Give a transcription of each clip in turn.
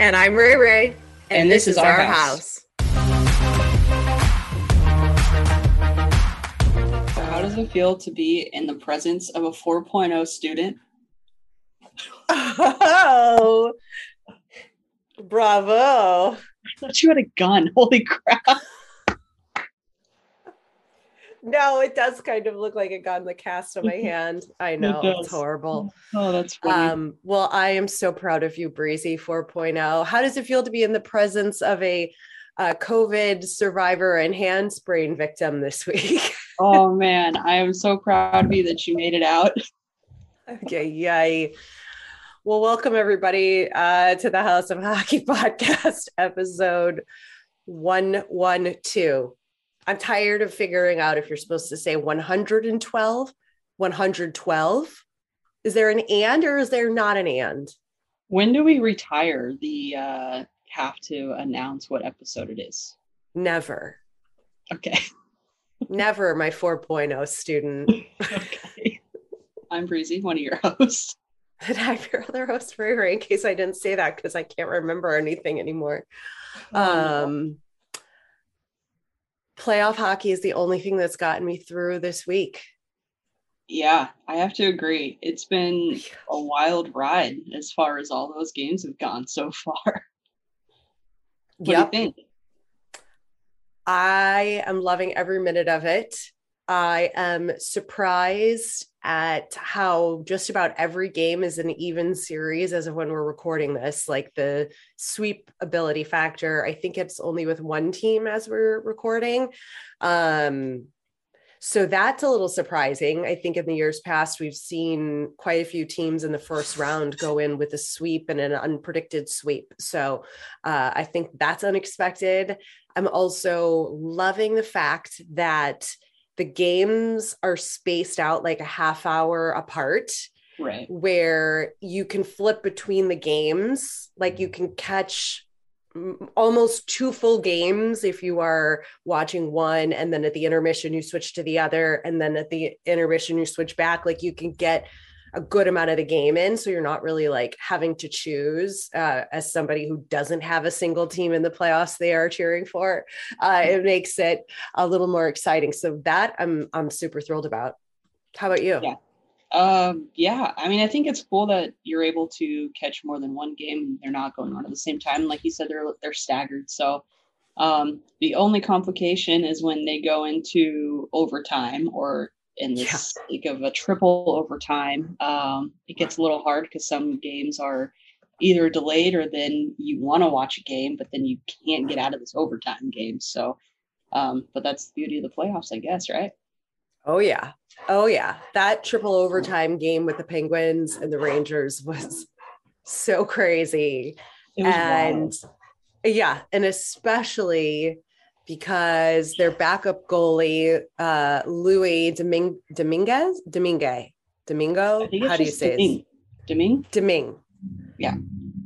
And I'm Rae Rae. And, and this, this, is, our, our house. house. So how does it feel to be in the presence of a 4.0 student? Oh, bravo. I thought you had a gun. Holy crap. No, it does kind of look like a gun the cast on my hand. I know it it's horrible. Oh, that's funny. Um, well, I am so proud of you, Breezy 4.0. How does it feel to be in the presence of a uh, COVID survivor and hand sprain victim this week? oh man, I am so proud of you that you made it out. Okay, yay. Well, welcome everybody uh, to the House of Hockey podcast, episode 112. I'm tired of figuring out if you're supposed to say 112, 112. Is there an and or is there not an and? When do we retire the uh have to announce what episode it is? Never. Okay. Never, my 4.0 student. okay. I'm Breezy, one of your hosts. And I'm your other host, Rae, in case I didn't say that because I can't remember anything anymore. Oh, um, playoff hockey is the only thing that's gotten me through this week. Yeah, I have to agree. It's been a wild ride as far as all those games have gone so far. What yep. do you think? I am loving every minute of it. I am surprised at how just about every game is an even series as of when we're recording this. Like the sweep ability factor, I think it's only with one team as we're recording. Um, so that's a little surprising. I think in the years past, we've seen quite a few teams in the first round go in with a sweep and an unpredicted sweep. So uh, I think that's unexpected. I'm also loving the fact that the games are spaced out like a half hour apart right. where you can flip between the games. Like you mm-hmm. can catch almost two full games if you are watching one and then at the intermission you switch to the other and then at the intermission you switch back. Like you can get a good amount of the game in. So you're not really like having to choose uh, as somebody who doesn't have a single team in the playoffs they are cheering for. Uh, it makes it a little more exciting. So that I'm I'm super thrilled about. How about you? Yeah. Um, yeah, I mean, I think it's cool that you're able to catch more than one game. They're not going on at the same time. Like you said, they're they're staggered. So um, the only complication is when they go into overtime or in the yeah. of a triple overtime. Um, it gets a little hard because some games are either delayed or then you want to watch a game, but then you can't get out of this overtime game. So, um, but that's the beauty of the playoffs, I guess, right? Oh yeah, oh yeah. That triple overtime game with the Penguins and the Rangers was so crazy, and wild. yeah, and especially because their backup goalie, uh, Louis Dominguez, Domingue, Domingo, how do you say it? Deming? Deming. Yeah.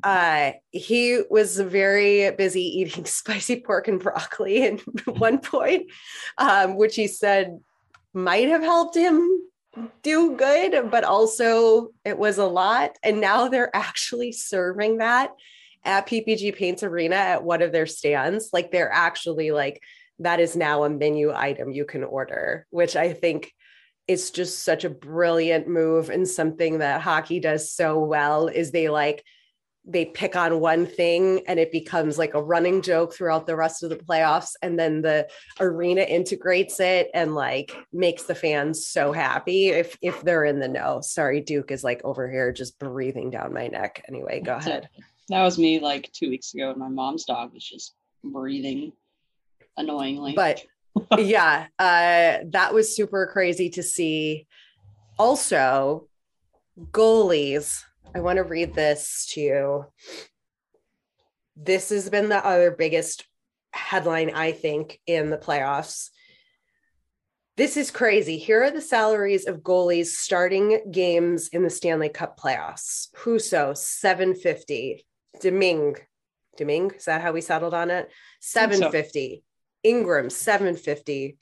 Uh, he was very busy eating spicy pork and broccoli at one point, um, which he said might have helped him do good, but also it was a lot. And now they're actually serving that at PPG Paints Arena at one of their stands. Like they're actually like, that is now a menu item you can order, which I think is just such a brilliant move and something that hockey does so well is they like they pick on one thing and it becomes like a running joke throughout the rest of the playoffs and then the arena integrates it and like makes the fans so happy if if they're in the know. Sorry duke is like over here just breathing down my neck. Anyway go ahead that was me like two weeks ago and my mom's dog was just breathing annoyingly but yeah uh that was super crazy to see also goalies I want to read this to you. This has been the other biggest headline, I think, in the playoffs. This is crazy. Here are the salaries of goalies starting games in the Stanley Cup playoffs. Husso, 750. Domingue, Domingue, is that how we settled on it? 750. So. Ingram, 750.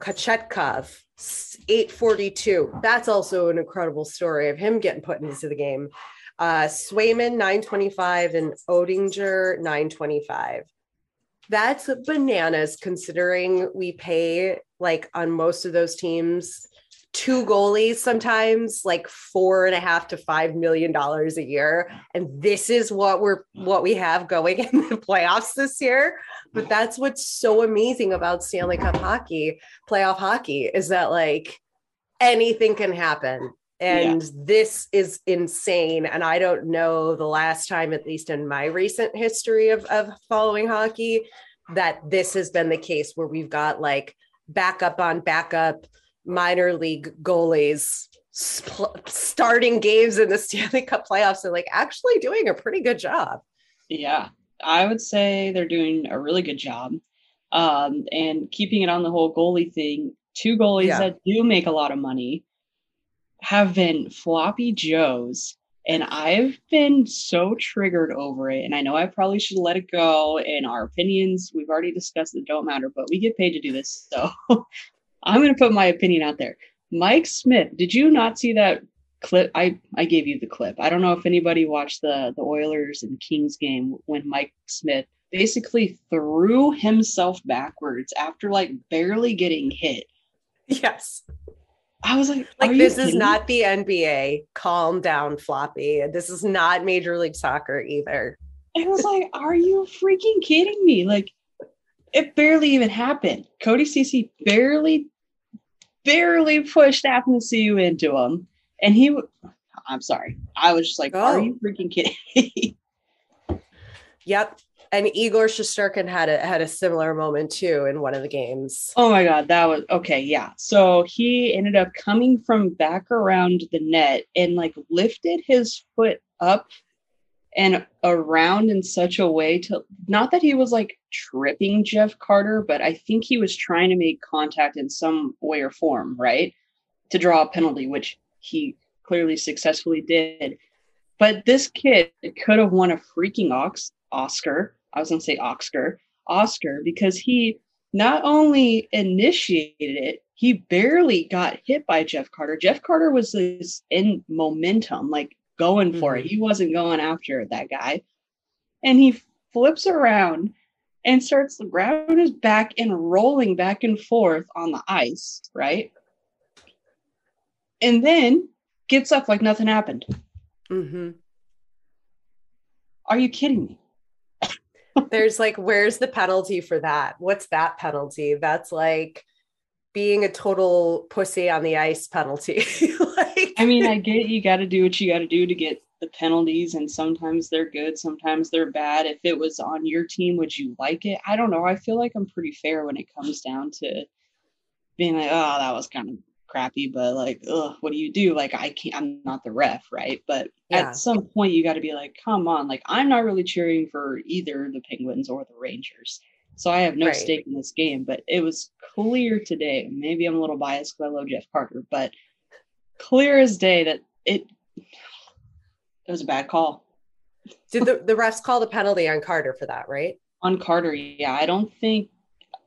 Kochetkov, 842. That's also an incredible story of him getting put into the game. Uh, Swayman 925 and Oettinger, 925. That's bananas considering we pay like on most of those teams two goalies sometimes like four and a half to five million dollars a year. And this is what we're what we have going in the playoffs this year. But that's what's so amazing about stanley cup hockey playoff hockey is that like anything can happen. And yeah. this is insane. And i don't know the last time at least in my recent history of, of following hockey that this has been the case where we've got like backup on backup minor league goalies sp- starting games in the Stanley Cup playoffs and like actually doing a pretty good job. Yeah, I would say they're doing a really good job. Um, and keeping it on the whole goalie thing, two goalies yeah. that do make a lot of money have been floppy Joes. And I've been so triggered over it. And I know I probably should let it go. And our opinions, we've already discussed that don't matter, but we get paid to do this. So I'm going to put my opinion out there. Mike Smith, did you not see that clip? I, I gave you the clip. I don't know if anybody watched the, the Oilers and Kings game when Mike Smith basically threw himself backwards after like barely getting hit. Yes. I was like, like this is not the NBA. Calm down, floppy. This is not Major League Soccer either. It was like, are you freaking kidding me? Like, it barely even happened. Cody Ceci barely, barely pushed Athanasiu into him. And he, I'm sorry. I was just like, oh. are you freaking kidding? yep. And Igor Shesterkin had a had a similar moment too in one of the games. Oh my god, that was okay, yeah. So he ended up coming from back around the net and like lifted his foot up and around in such a way to not that he was like tripping Jeff Carter, but I think he was trying to make contact in some way or form, right? To draw a penalty, which he clearly successfully did. But this kid could have won a freaking Ox- Oscar. I was going to say Oscar, Oscar, because he not only initiated it, he barely got hit by Jeff Carter. Jeff Carter was in momentum, like going for mm-hmm. it. He wasn't going after that guy. And he flips around and starts grabbing his back and rolling back and forth on the ice, right? And then gets up like nothing happened. Mm-hmm. Are you kidding me? There's like, where's the penalty for that? What's that penalty? That's like being a total pussy on the ice penalty. I mean, I get you got to do what you got to do to get the penalties, and sometimes they're good, sometimes they're bad. If it was on your team, would you like it? I don't know. I feel like I'm pretty fair when it comes down to being like, oh, that was kind of crappy, but like, ugh, what do you do? Like, I can't, I'm not the ref, right? But yeah. at some point, you got to be like, come on, like, I'm not really cheering for either the Penguins or the Rangers. So I have no right. stake in this game, but it was clear today. Maybe I'm a little biased because I love Jeff Carter, but clear as day that it it was a bad call. Did the, the refs call the penalty on Carter for that, right? On Carter, yeah. I don't think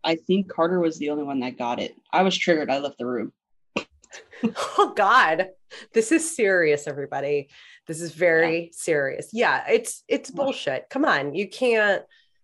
I think Carter was the only one that got it. I was triggered. I left the room. oh God. This is serious, everybody. This is very yeah. serious. Yeah, it's it's bullshit. Come on. You can't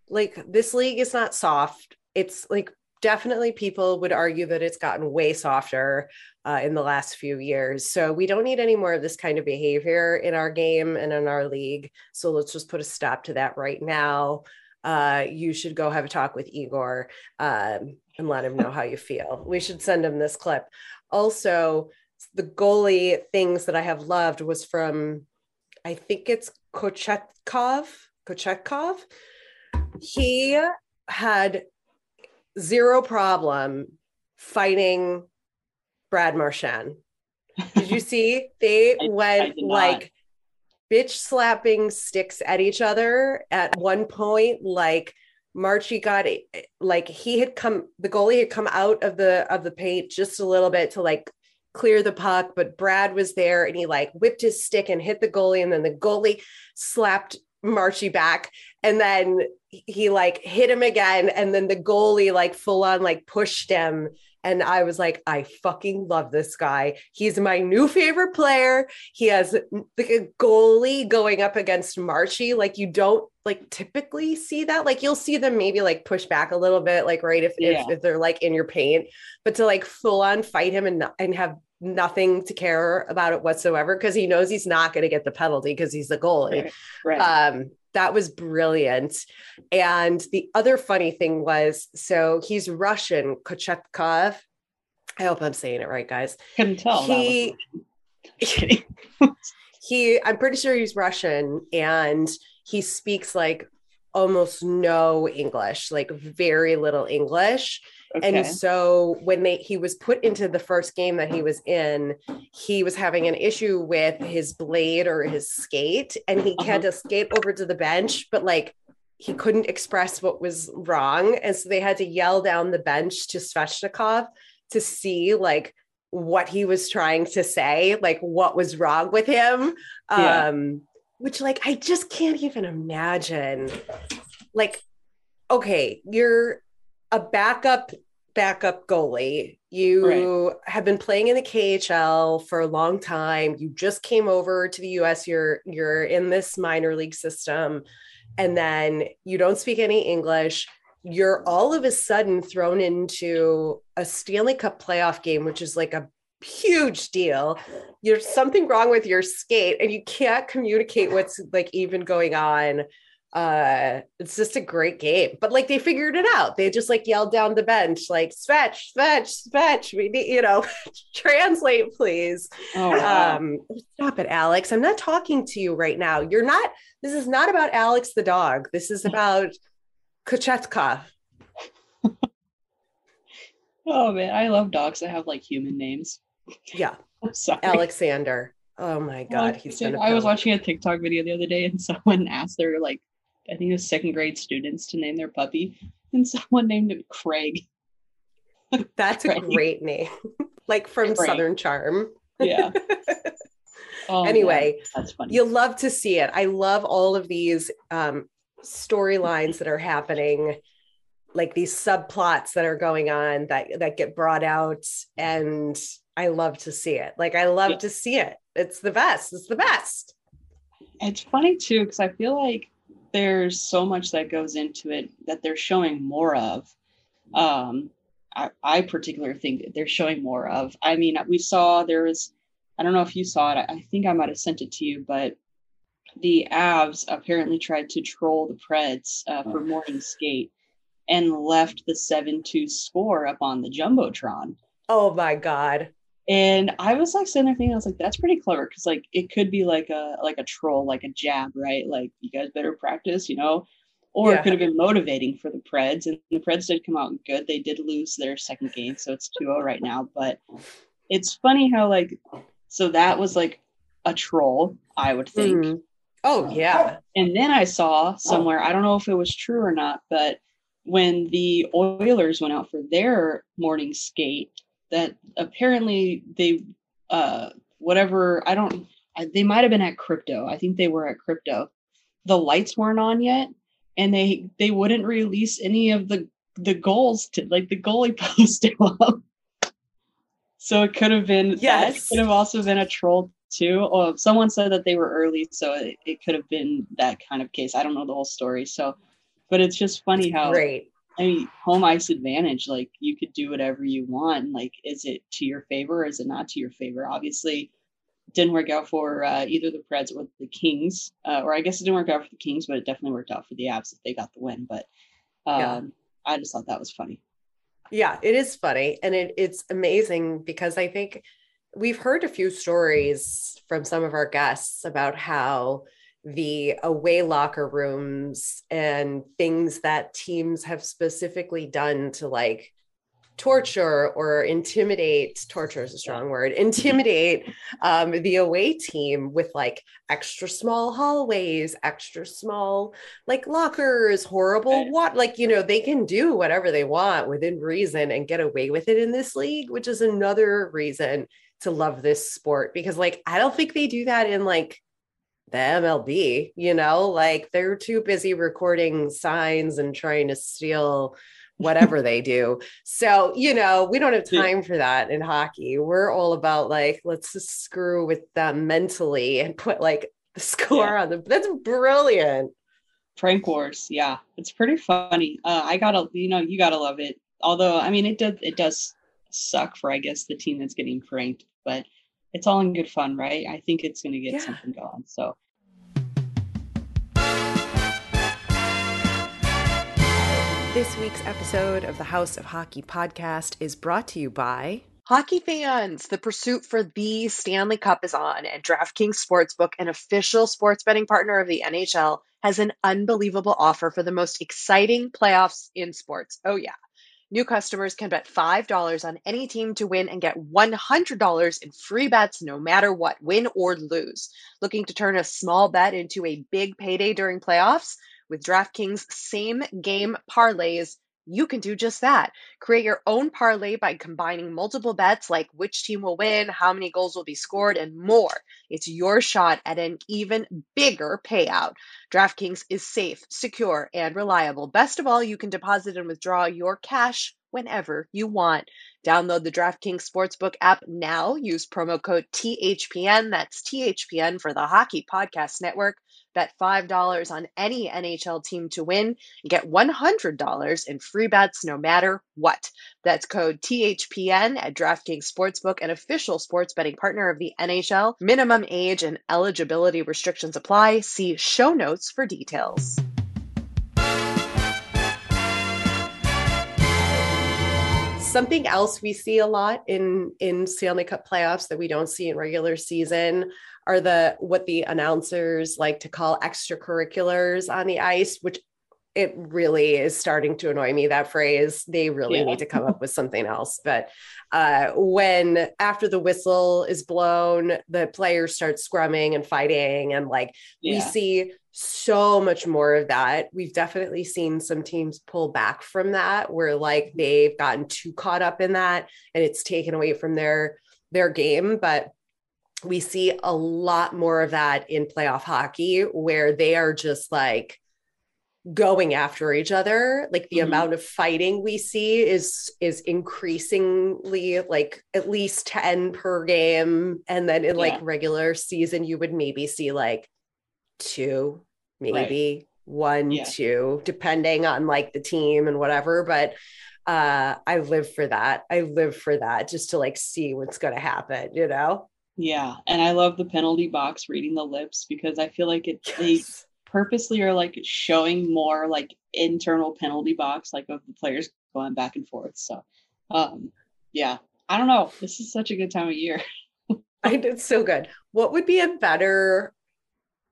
like this league is not soft. It's like definitely people would argue that it's gotten way softer uh, in the last few years. So we don't need any more of this kind of behavior in our game and in our league. So let's just put a stop to that right now. Uh, you should go have a talk with Igor um, and let him know how you feel. We should send him this clip. Also, the goalie things that I have loved was from, I think it's Kochetkov. Kochetkov. He had zero problem fighting Brad Marchand. Did you see? They I, went I like bitch slapping sticks at each other at one point. Like Marchie got like he had come, the goalie had come out of the of the paint just a little bit to like clear the puck, but Brad was there and he like whipped his stick and hit the goalie, and then the goalie slapped Marchie back and then he like hit him again and then the goalie like full on like pushed him and I was like I fucking love this guy. He's my new favorite player. He has the goalie going up against Marchie like you don't like typically see that. Like you'll see them maybe like push back a little bit like right if yeah. if, if they're like in your paint, but to like full on fight him and and have nothing to care about it whatsoever because he knows he's not going to get the penalty because he's the goalie. Right, right. Um, that was brilliant. And the other funny thing was so he's Russian, Kochetkov. I hope I'm saying it right, guys. Couldn't tell. He, he, I'm pretty sure he's Russian and he speaks like almost no English, like very little English. Okay. And so when they he was put into the first game that he was in, he was having an issue with his blade or his skate, and he uh-huh. had to skate over to the bench, but like he couldn't express what was wrong. And so they had to yell down the bench to Svechnikov to see like what he was trying to say, like what was wrong with him. Yeah. Um, which like I just can't even imagine. Like, okay, you're a backup backup goalie. You right. have been playing in the KHL for a long time. You just came over to the US. You're you're in this minor league system and then you don't speak any English. You're all of a sudden thrown into a Stanley Cup playoff game which is like a huge deal. There's something wrong with your skate and you can't communicate what's like even going on uh it's just a great game. But like they figured it out. They just like yelled down the bench like fetch fetch fetch we need you know translate please. Oh, wow. um stop it alex. I'm not talking to you right now. You're not this is not about alex the dog. This is about kachetka. Oh man. I love dogs that have like human names. Yeah. Alexander. Oh my god, he's I was watching a TikTok video the other day and someone asked their like I think it was second grade students to name their puppy, and someone named it Craig. That's Craig. a great name, like from Craig. Southern Charm. Yeah. Oh, anyway, yeah. that's funny. You'll love to see it. I love all of these um, storylines that are happening, like these subplots that are going on that that get brought out, and I love to see it. Like I love yeah. to see it. It's the best. It's the best. It's funny too because I feel like there's so much that goes into it that they're showing more of. Um, I, I particularly think they're showing more of. I mean, we saw there was, I don't know if you saw it. I think I might have sent it to you, but the Avs apparently tried to troll the Preds uh, for morning skate and left the 7 2 score up on the Jumbotron. Oh my God. And I was like sitting there thinking, I was like, that's pretty clever because like it could be like a like a troll, like a jab, right? Like you guys better practice, you know. Or yeah. it could have been motivating for the Preds, and the Preds did come out good. They did lose their second game, so it's 2-0 right now. But it's funny how like so that was like a troll, I would think. Mm-hmm. Oh yeah. And then I saw somewhere, I don't know if it was true or not, but when the Oilers went out for their morning skate, that apparently they uh whatever I don't they might have been at crypto. I think they were at crypto. the lights weren't on yet and they they wouldn't release any of the the goals to like the goalie post up. so it could have been yes. That. could have also been a troll too. Or someone said that they were early, so it, it could have been that kind of case. I don't know the whole story. So but it's just funny how great. I mean, home ice advantage, like you could do whatever you want. Like, is it to your favor or is it not to your favor? Obviously, didn't work out for uh, either the Preds or the Kings, uh, or I guess it didn't work out for the Kings, but it definitely worked out for the Avs if they got the win. But um, yeah. I just thought that was funny. Yeah, it is funny, and it, it's amazing because I think we've heard a few stories from some of our guests about how the away locker rooms and things that teams have specifically done to like torture or intimidate torture is a strong word intimidate um, the away team with like extra small hallways extra small like lockers horrible what like you know they can do whatever they want within reason and get away with it in this league which is another reason to love this sport because like i don't think they do that in like the mlb you know like they're too busy recording signs and trying to steal whatever they do. So, you know, we don't have time for that in hockey. We're all about like, let's just screw with them mentally and put like the score yeah. on them. That's brilliant. Prank wars. Yeah. It's pretty funny. Uh, I gotta, you know, you gotta love it. Although, I mean, it does, it does suck for, I guess, the team that's getting pranked, but it's all in good fun, right? I think it's going to get yeah. something going. So This week's episode of the House of Hockey podcast is brought to you by Hockey fans. The pursuit for the Stanley Cup is on, and DraftKings Sportsbook, an official sports betting partner of the NHL, has an unbelievable offer for the most exciting playoffs in sports. Oh, yeah. New customers can bet $5 on any team to win and get $100 in free bets no matter what, win or lose. Looking to turn a small bet into a big payday during playoffs? With DraftKings same game parlays, you can do just that. Create your own parlay by combining multiple bets like which team will win, how many goals will be scored, and more. It's your shot at an even bigger payout. DraftKings is safe, secure, and reliable. Best of all, you can deposit and withdraw your cash whenever you want. Download the DraftKings Sportsbook app now. Use promo code THPN. That's THPN for the Hockey Podcast Network. Bet $5 on any NHL team to win and get $100 in free bets no matter what. That's code THPN at DraftKings Sportsbook, an official sports betting partner of the NHL. Minimum age and eligibility restrictions apply. See show notes for details. Something else we see a lot in in Stanley Cup playoffs that we don't see in regular season are the what the announcers like to call extracurriculars on the ice, which it really is starting to annoy me that phrase. They really yeah. need to come up with something else. But uh, when after the whistle is blown the players start scrumming and fighting and like yeah. we see so much more of that. We've definitely seen some teams pull back from that where like they've gotten too caught up in that and it's taken away from their their game. But we see a lot more of that in playoff hockey where they are just like going after each other like the mm-hmm. amount of fighting we see is is increasingly like at least 10 per game and then in yeah. like regular season you would maybe see like two maybe right. one yeah. two depending on like the team and whatever but uh i live for that i live for that just to like see what's going to happen you know yeah and i love the penalty box reading the lips because i feel like it yes. they purposely are like showing more like internal penalty box like of the players going back and forth so um yeah. I don't know. This is such a good time of year. I, it's so good. What would be a better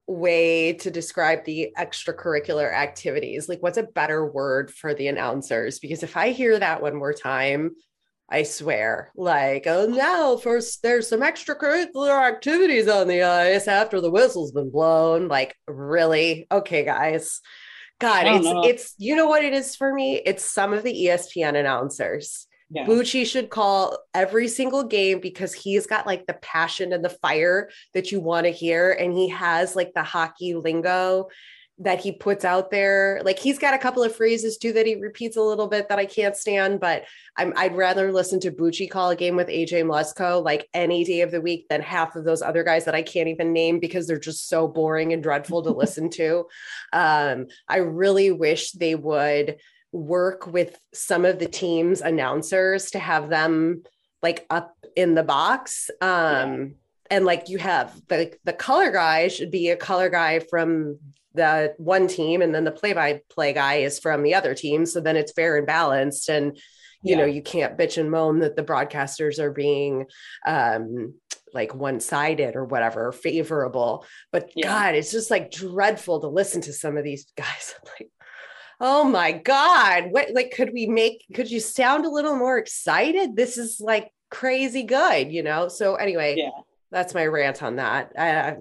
way to describe the extracurricular activities? Like what's a better word for the announcers? Because if i hear that one more time I swear. Like, oh, now first there's some extracurricular activities on the ice after the whistle's been blown. Like, really? Okay, guys. God, oh, it's know. it's you know what it is for me? It's some of the ESPN announcers. Yeah. Bucci should call every single game because he's got like the passion and the fire that you want to hear. And he has like the hockey lingo that he puts out there. Like he's got a couple of phrases too that he repeats a little bit that I can't stand, but I'm, I'd rather listen to Bucci call a game with AJ Mleczko like any day of the week than half of those other guys that I can't even name because they're just so boring and dreadful to listen to. Um, I really wish they would work with some of the team's announcers to have them like up in the box. Um, yeah. And like you have the the color guy should be a color guy from the one team and then the play-by-play guy is from the other team. So then it's fair and balanced and you yeah. know you can't bitch and moan that the broadcasters are being um like one-sided or whatever favorable. But yeah. god it's just like dreadful to listen to some of these guys. Like oh my god what like could we make could you sound a little more excited? This is like crazy good you know? So anyway yeah. that's my rant on that. I,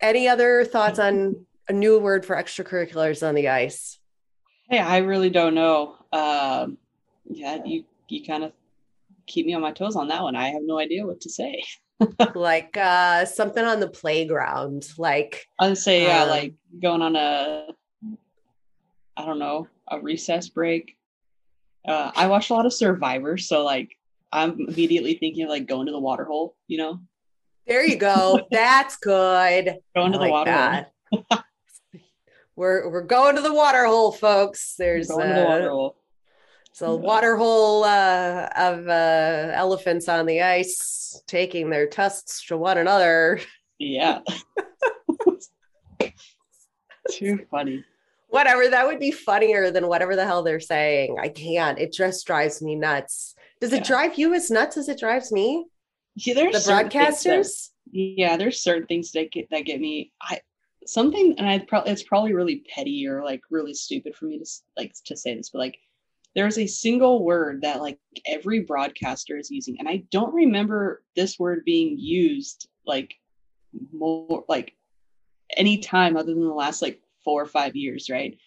any other thoughts on a new word for extracurriculars on the ice? Hey, I really don't know. Um, yeah, you you kind of keep me on my toes on that one. I have no idea what to say. like uh something on the playground, like I'd say yeah, um, like going on a I don't know, a recess break. Uh, I watch a lot of Survivor, so like I'm immediately thinking of like going to the water hole, you know? There you go. That's good. Going to the water hole. we're we're going to the water hole, folks. There's going uh, the water hole. It's a water hole uh, of uh, elephants on the ice taking their tusks to one another. Yeah. Too funny. Whatever. That would be funnier than whatever the hell they're saying. I can't. It just drives me nuts. Does yeah. it drive you as nuts as it drives me? Yeah, there's the broadcasters. That, yeah, there's certain things that get that get me. I something, and I probably it's probably really petty or like really stupid for me to like to say this, but like there's a single word that like every broadcaster is using, and I don't remember this word being used like more like any time other than the last like four or five years, right?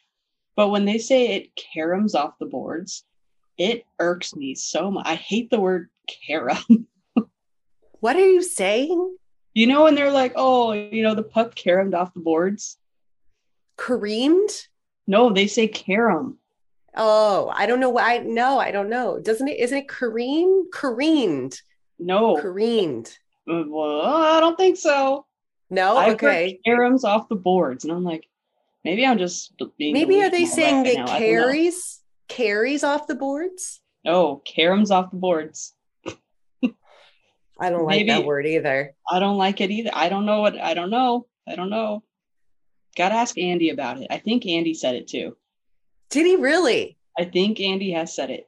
But when they say it caroms off the boards, it irks me so much. I hate the word carom. What are you saying? You know, when they're like, oh, you know, the puck caromed off the boards. Careened? No, they say carom. Oh, I don't know why. No, I don't know. Doesn't it? Isn't it careen? Careened. No. Careened. Uh, well, I don't think so. No. I've okay. Caroms off the boards, and I'm like, maybe I'm just being. Maybe are they saying it carries carries off the boards? No, caroms off the boards. I don't like Maybe, that word either. I don't like it either. I don't know what I don't know. I don't know. Gotta ask Andy about it. I think Andy said it too. Did he really? I think Andy has said it.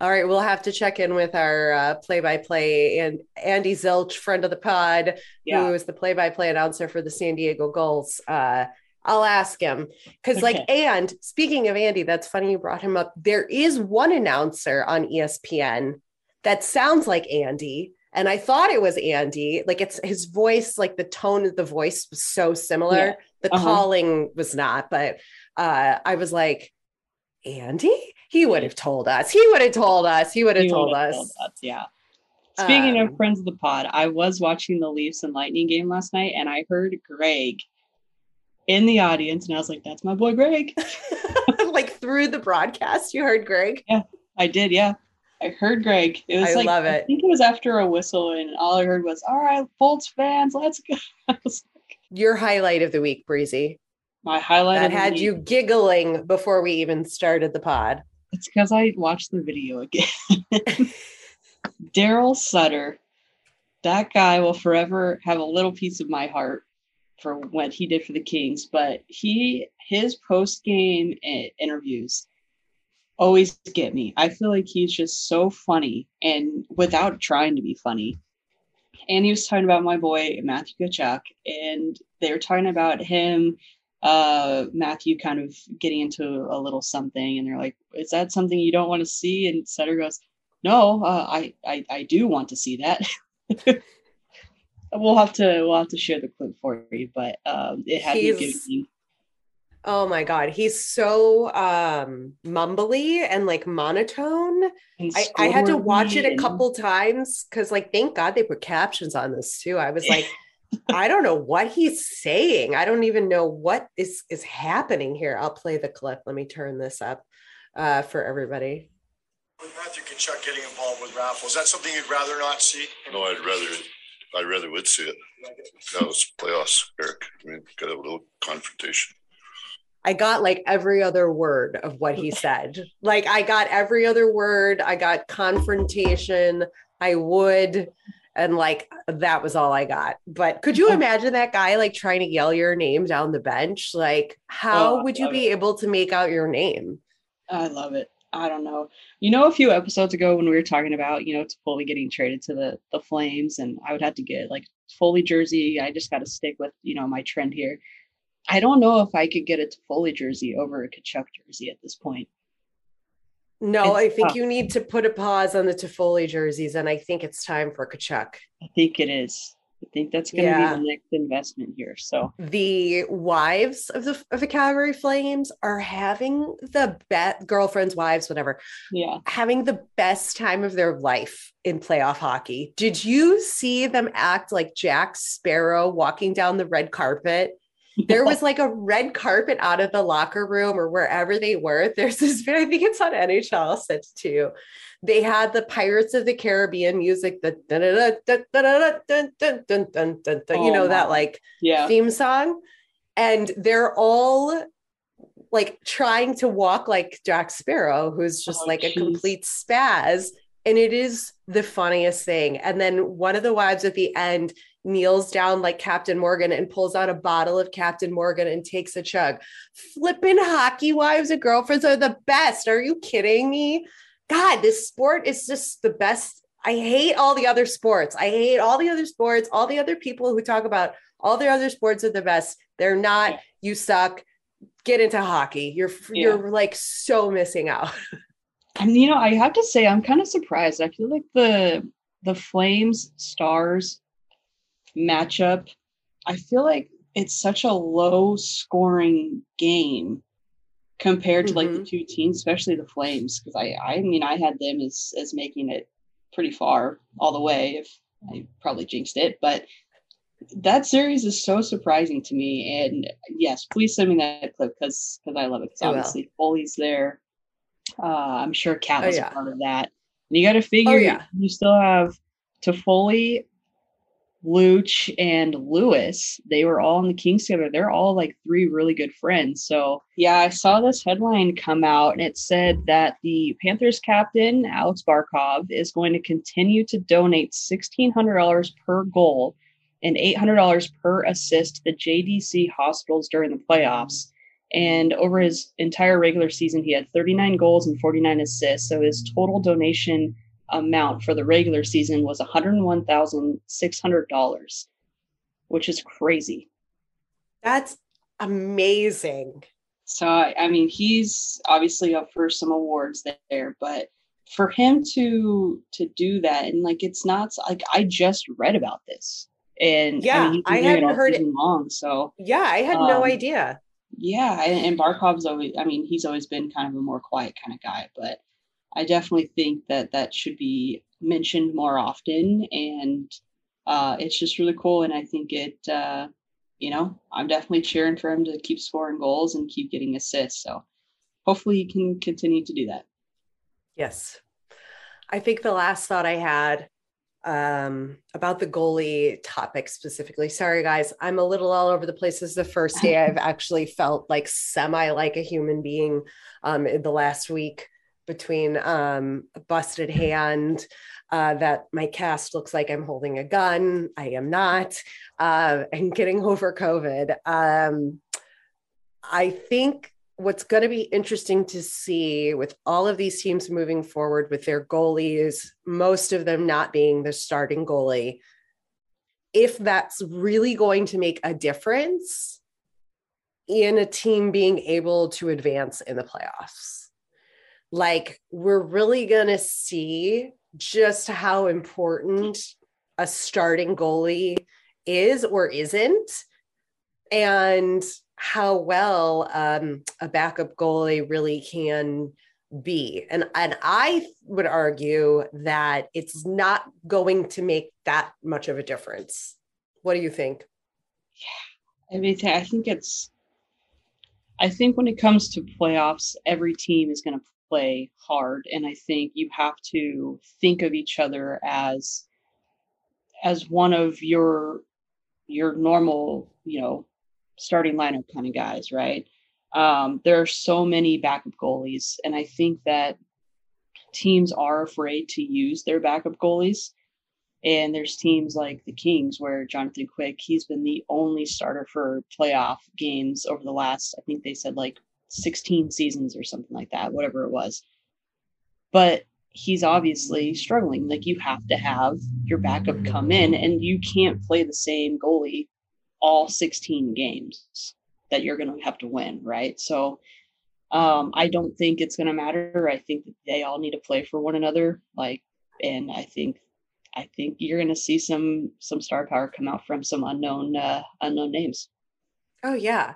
All right, we'll have to check in with our uh, play-by-play and Andy Zilch, friend of the pod, yeah. who is the play-by-play announcer for the San Diego Gulls. Uh, I'll ask him because, okay. like, and speaking of Andy, that's funny you brought him up. There is one announcer on ESPN that sounds like Andy, and I thought it was Andy. Like it's his voice, like the tone of the voice was so similar. Yeah. The uh-huh. calling was not, but uh, I was like, Andy? He would have told us. He would have told us. He would have told, us. told us. Yeah. Speaking um, of friends of the pod, I was watching the Leafs and Lightning game last night and I heard Greg in the audience and I was like, that's my boy Greg. like through the broadcast, you heard Greg? Yeah, I did. Yeah. I heard Greg. It was I like love it. I think it was after a whistle, and all I heard was, "All right, Bolts fans, let's go." like, Your highlight of the week, Breezy. My highlight that had you giggling before we even started the pod. It's because I watched the video again. Daryl Sutter, that guy will forever have a little piece of my heart for what he did for the Kings. But he his post game interviews always get me. I feel like he's just so funny and without trying to be funny. And he was talking about my boy Matthew Tkachuk, and they were talking about him, uh, Matthew kind of getting into a little something, and they're like, "Is that something you don't want to see?" And Sutter goes, "No, uh, I, I I do want to see that." we'll have to we'll have to share the clip for you, but um, it had he's, me giving Oh my god, he's so um mumbly and like monotone. And I, I had to watch it a couple times because like thank God they put captions on this too. I was like, I don't know what he's saying. I don't even know what is is happening here. I'll play the clip. Let me turn this up uh, for everybody. With Matthew Tkachuk getting involved with raffles, is that something you'd rather not see? No, I'd rather, I rather would see it. That was playoffs, Eric. I mean, got a little confrontation. I got like every other word of what he said. like I got every other word. I got confrontation. I would. And like that was all I got. But could you oh. imagine that guy like trying to yell your name down the bench? Like, how Oh, would you be it. able to make out your name? I love it. I don't know. You know, a few episodes ago when we were talking about, you know, Foley getting traded to the the Flames, and I would have to get like Foley jersey. I just got to stick with, you know, my trend here. I don't know if I could get a Foley jersey over a Tkachuk jersey at this point. No, It's I think tough. you need to put a pause on the Toffoli jerseys, and I think it's time for Tkachuk. I think it is. I think that's going to Yeah. be the next investment here. So the wives of the of the Calgary Flames are having the best girlfriends, wives, whatever, yeah, having the best time of their life in playoff hockey. Did you see them act like Jack Sparrow walking down the red carpet? there was like a red carpet out of the locker room or wherever they were. There's this, I think it's on NHL set too. They had the Pirates of the Caribbean music, the you know, that like theme song. And they're all like trying to walk like Jack Sparrow, who's just like a complete spaz. And it is the funniest thing. And then one of the wives at the end kneels down like Captain Morgan and pulls out a bottle of Captain Morgan and takes a chug flipping hockey wives and girlfriends are the best are you kidding me god this sport is just the best I hate all the other sports. I hate all the other sports, all the other people who talk about all the other sports are the best. They're not. Yeah. You suck. Get into hockey. You're you're like so missing out. And you know, I have to say, I'm kind of surprised. I feel like the the Flames Stars matchup, I feel like it's such a low scoring game compared to like the two teams, especially the Flames. Because I, I mean, I had them as as making it pretty far all the way. If I probably jinxed it, but that series is so surprising to me. And yes, please send me that clip because because I love it. Because obviously Foley's there. Uh, I'm sure Cat Oh, was yeah. a part of that. And you got to figure yeah. you still have Toffoli, Luch, and Lewis. They were all in the Kings together. They're all like three really good friends. So yeah, I saw this headline come out and it said that the Panthers captain, Alex Barkov, is going to continue to donate $1,600 per goal and $800 per assist to the JDC hospitals during the playoffs. And over his entire regular season, he had 39 goals and 49 assists. So his total donation amount for the regular season was $101,600, which is crazy. That's amazing. So, I I mean, he's obviously up for some awards there, but for him to to do that and like it's not like I just read about this and Yeah, he's been I hadn't heard it. long so Yeah, I had no Um, idea. yeah and, and barkov's always i mean he's always been kind of a more quiet kind of guy but i definitely think that that should be mentioned more often and uh it's just really cool and i think it uh you know i'm definitely cheering for him to keep scoring goals and keep getting assists so hopefully he can continue to do that Yes. I think the last thought I had um, about the goalie topic specifically. Sorry, guys, I'm a little all over the place. This is the first day I've actually felt like semi like a human being um, in the last week between um, a busted hand, uh, that my cast looks like I'm holding a gun. I am not, uh, and getting over COVID. Um, I think what's going to be interesting to see with all of these teams moving forward with their goalies, most of them not being the starting goalie, if that's really going to make a difference in a team being able to advance in the playoffs. Like, we're really going to see just how important a starting goalie is or isn't. And how well um, a backup goalie really can be. And, and I would argue that it's not going to make that much of a difference. What do you think? Yeah. I mean, I think it's, I think when it comes to playoffs, every team is going to play hard. And I think you have to think of each other as, as one of your, your normal, you know, starting lineup kind of guys, right? Um, there are so many backup goalies, and I think that teams are afraid to use their backup goalies. And there's teams like the Kings where Jonathan Quick, he's been the only starter for playoff games over the last, I think they said like 16 seasons or something like that, whatever it was. But he's obviously struggling. Like you have to have your backup come in, and you can't play the same goalie all 16 games that you're going to have to win, right? So um, I don't think it's going to matter. I think that they all need to play for one another. Like, and I think I think you're going to see some some star power come out from some unknown uh, unknown names. Oh yeah.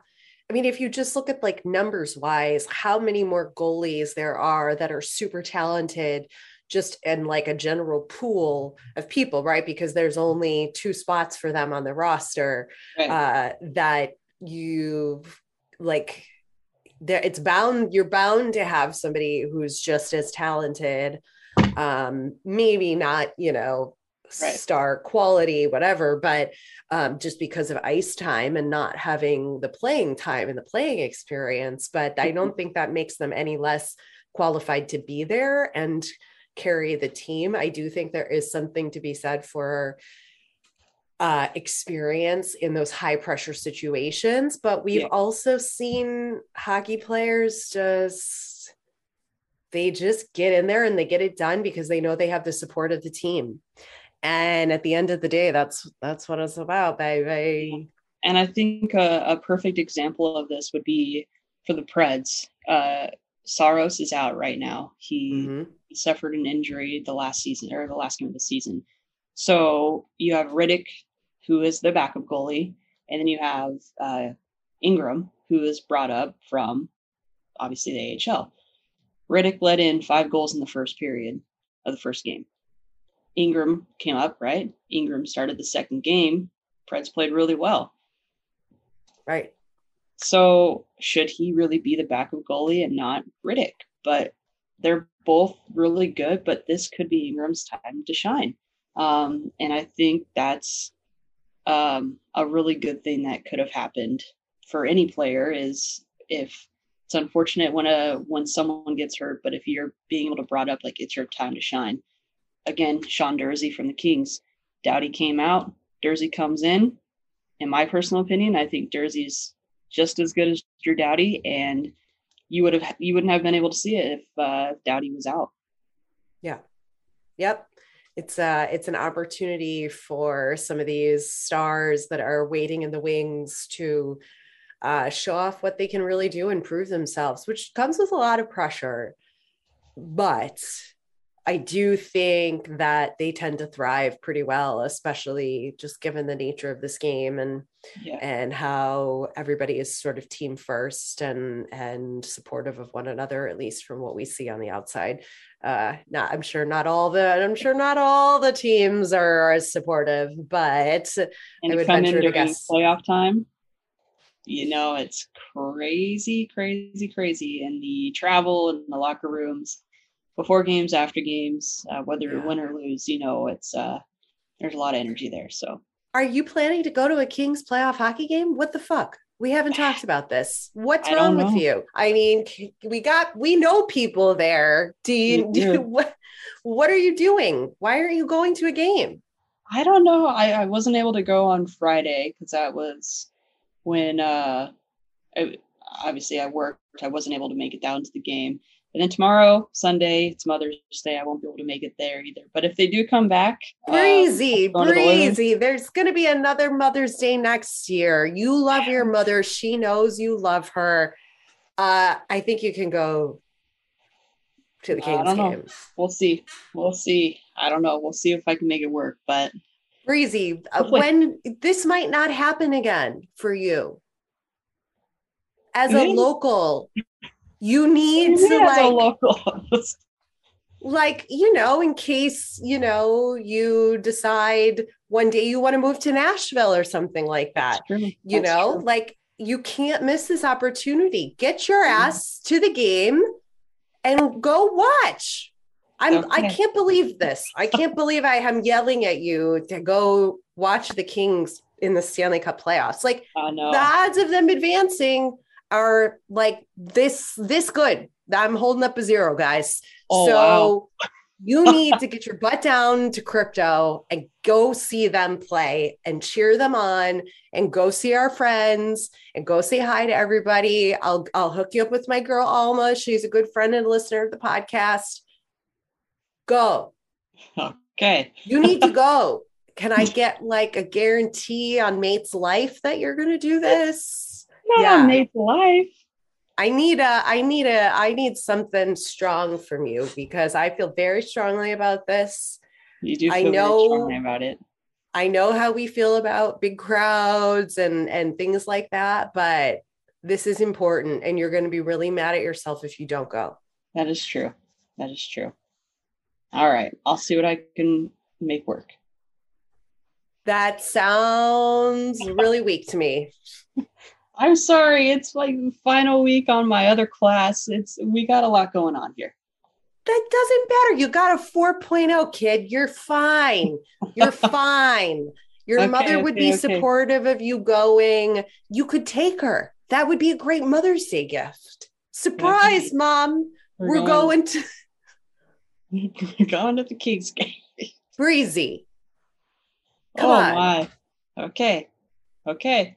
I mean, if you just look at like numbers wise, how many more goalies there are that are super talented just in like a general pool of people, right? Because there's only two spots for them on the roster right. uh, that you like there it's bound you're bound to have somebody who's just as talented um maybe not you know right. star quality whatever but um just because of ice time and not having the playing time and the playing experience but i don't think that makes them any less qualified to be there and carry the team i do think there is something to be said for uh, experience in those high pressure situations, but we've yeah. also seen hockey players just they just get in there and they get it done because they know they have the support of the team. And at the end of the day, that's that's what it's about, baby. And I think a, a perfect example of this would be for the Preds. Uh, Saros is out right now. He, mm-hmm. suffered an injury the last season or the last game of the season. So you have Rittich who is the backup goalie, and then you have uh, Ingram, who is brought up from obviously the AHL. Rittich led in five goals in the first period of the first game. Ingram came up, right? Ingram started the second game. Preds played really well. Right. So should he really be the backup goalie and not Rittich? But they're both really good, but this could be Ingram's time to shine. Um, and I think that's um, a really good thing that could have happened for any player is if it's unfortunate when a when someone gets hurt, but if you're being able to brought up like it's your time to shine. Again, Sean Durzi from the Kings. Doughty came out, Durzi comes in. In my personal opinion, I think Durzi's just as good as Drew Doughty, and you would have you wouldn't have been able to see it if uh, Doughty was out. Yeah. Yep it's uh it's an opportunity for some of these stars that are waiting in the wings to uh, show off what they can really do and prove themselves, which comes with a lot of pressure. But I do think that they tend to thrive pretty well, especially just given the nature of this game and yeah. and how everybody is sort of team first and and supportive of one another, at least from what we see on the outside. Uh, not, I'm sure not all the I'm sure not all the teams are as supportive, but and I would venture to guess playoff time. You know, it's crazy, crazy, crazy, and the travel and the locker rooms before games, after games, uh, whether yeah. win or lose, you know, it's uh, there's a lot of energy there. So, are you planning to go to a Kings playoff hockey game? What the fuck? We haven't talked about this. What's wrong with you? I mean, we got we know people there. Do you do what? What are you doing? Why are you going to a game? I don't know. I, I wasn't able to go on Friday because that was when uh, I, obviously I worked. I wasn't able to make it down to the game. And then tomorrow, Sunday, it's Mother's Day. I won't be able to make it there either. But if they do come back, breezy, uh, breezy. The There's going to be another Mother's Day next year. You love your mother. She knows you love her. Uh, I think you can go to the Kings game. We'll see. We'll see. I don't know. We'll see if I can make it work. But breezy, uh, when this might not happen again for you as a local. You need to like local. like you know in case you know you decide one day you want to move to nashville or something like that you That's know? true. like you can't miss this opportunity. Get your ass to the game and go watch. I'm i can't believe this. I can't believe i am yelling at you to go watch the kings in the stanley cup playoffs. Like I know. the odds of them advancing are like this this good i'm holding up a zero guys Oh, so wow. you need to get your butt down to crypto and go see them play and cheer them on and go see our friends and go say hi to everybody. I'll I'll hook you up with my girl Alma. She's a good friend and listener of the podcast. Go. okay. You need to go. Can I get like a guarantee on Mate's life that you're going to do this? Not Yeah. on Nate's life. I need a I need a I need something strong from you because I feel very strongly about this. You do I know- very strongly about it. I know how we feel about big crowds and and things like that, but this is important and you're going to be really mad at yourself if you don't go. That is true. That is true. All right. I'll see what I can make work. That sounds really weak to me. I'm sorry. It's like final week on my other class. It's we got a lot going on here. That doesn't matter. You got a 4.0 kid. You're fine. You're fine. Your Okay, mother would okay, be okay. supportive of you going. You could take her. That would be a great Mother's Day gift. Surprise, mom. We're, going to We're going to the Kings game. Breezy. Come oh on. my. Okay. Okay.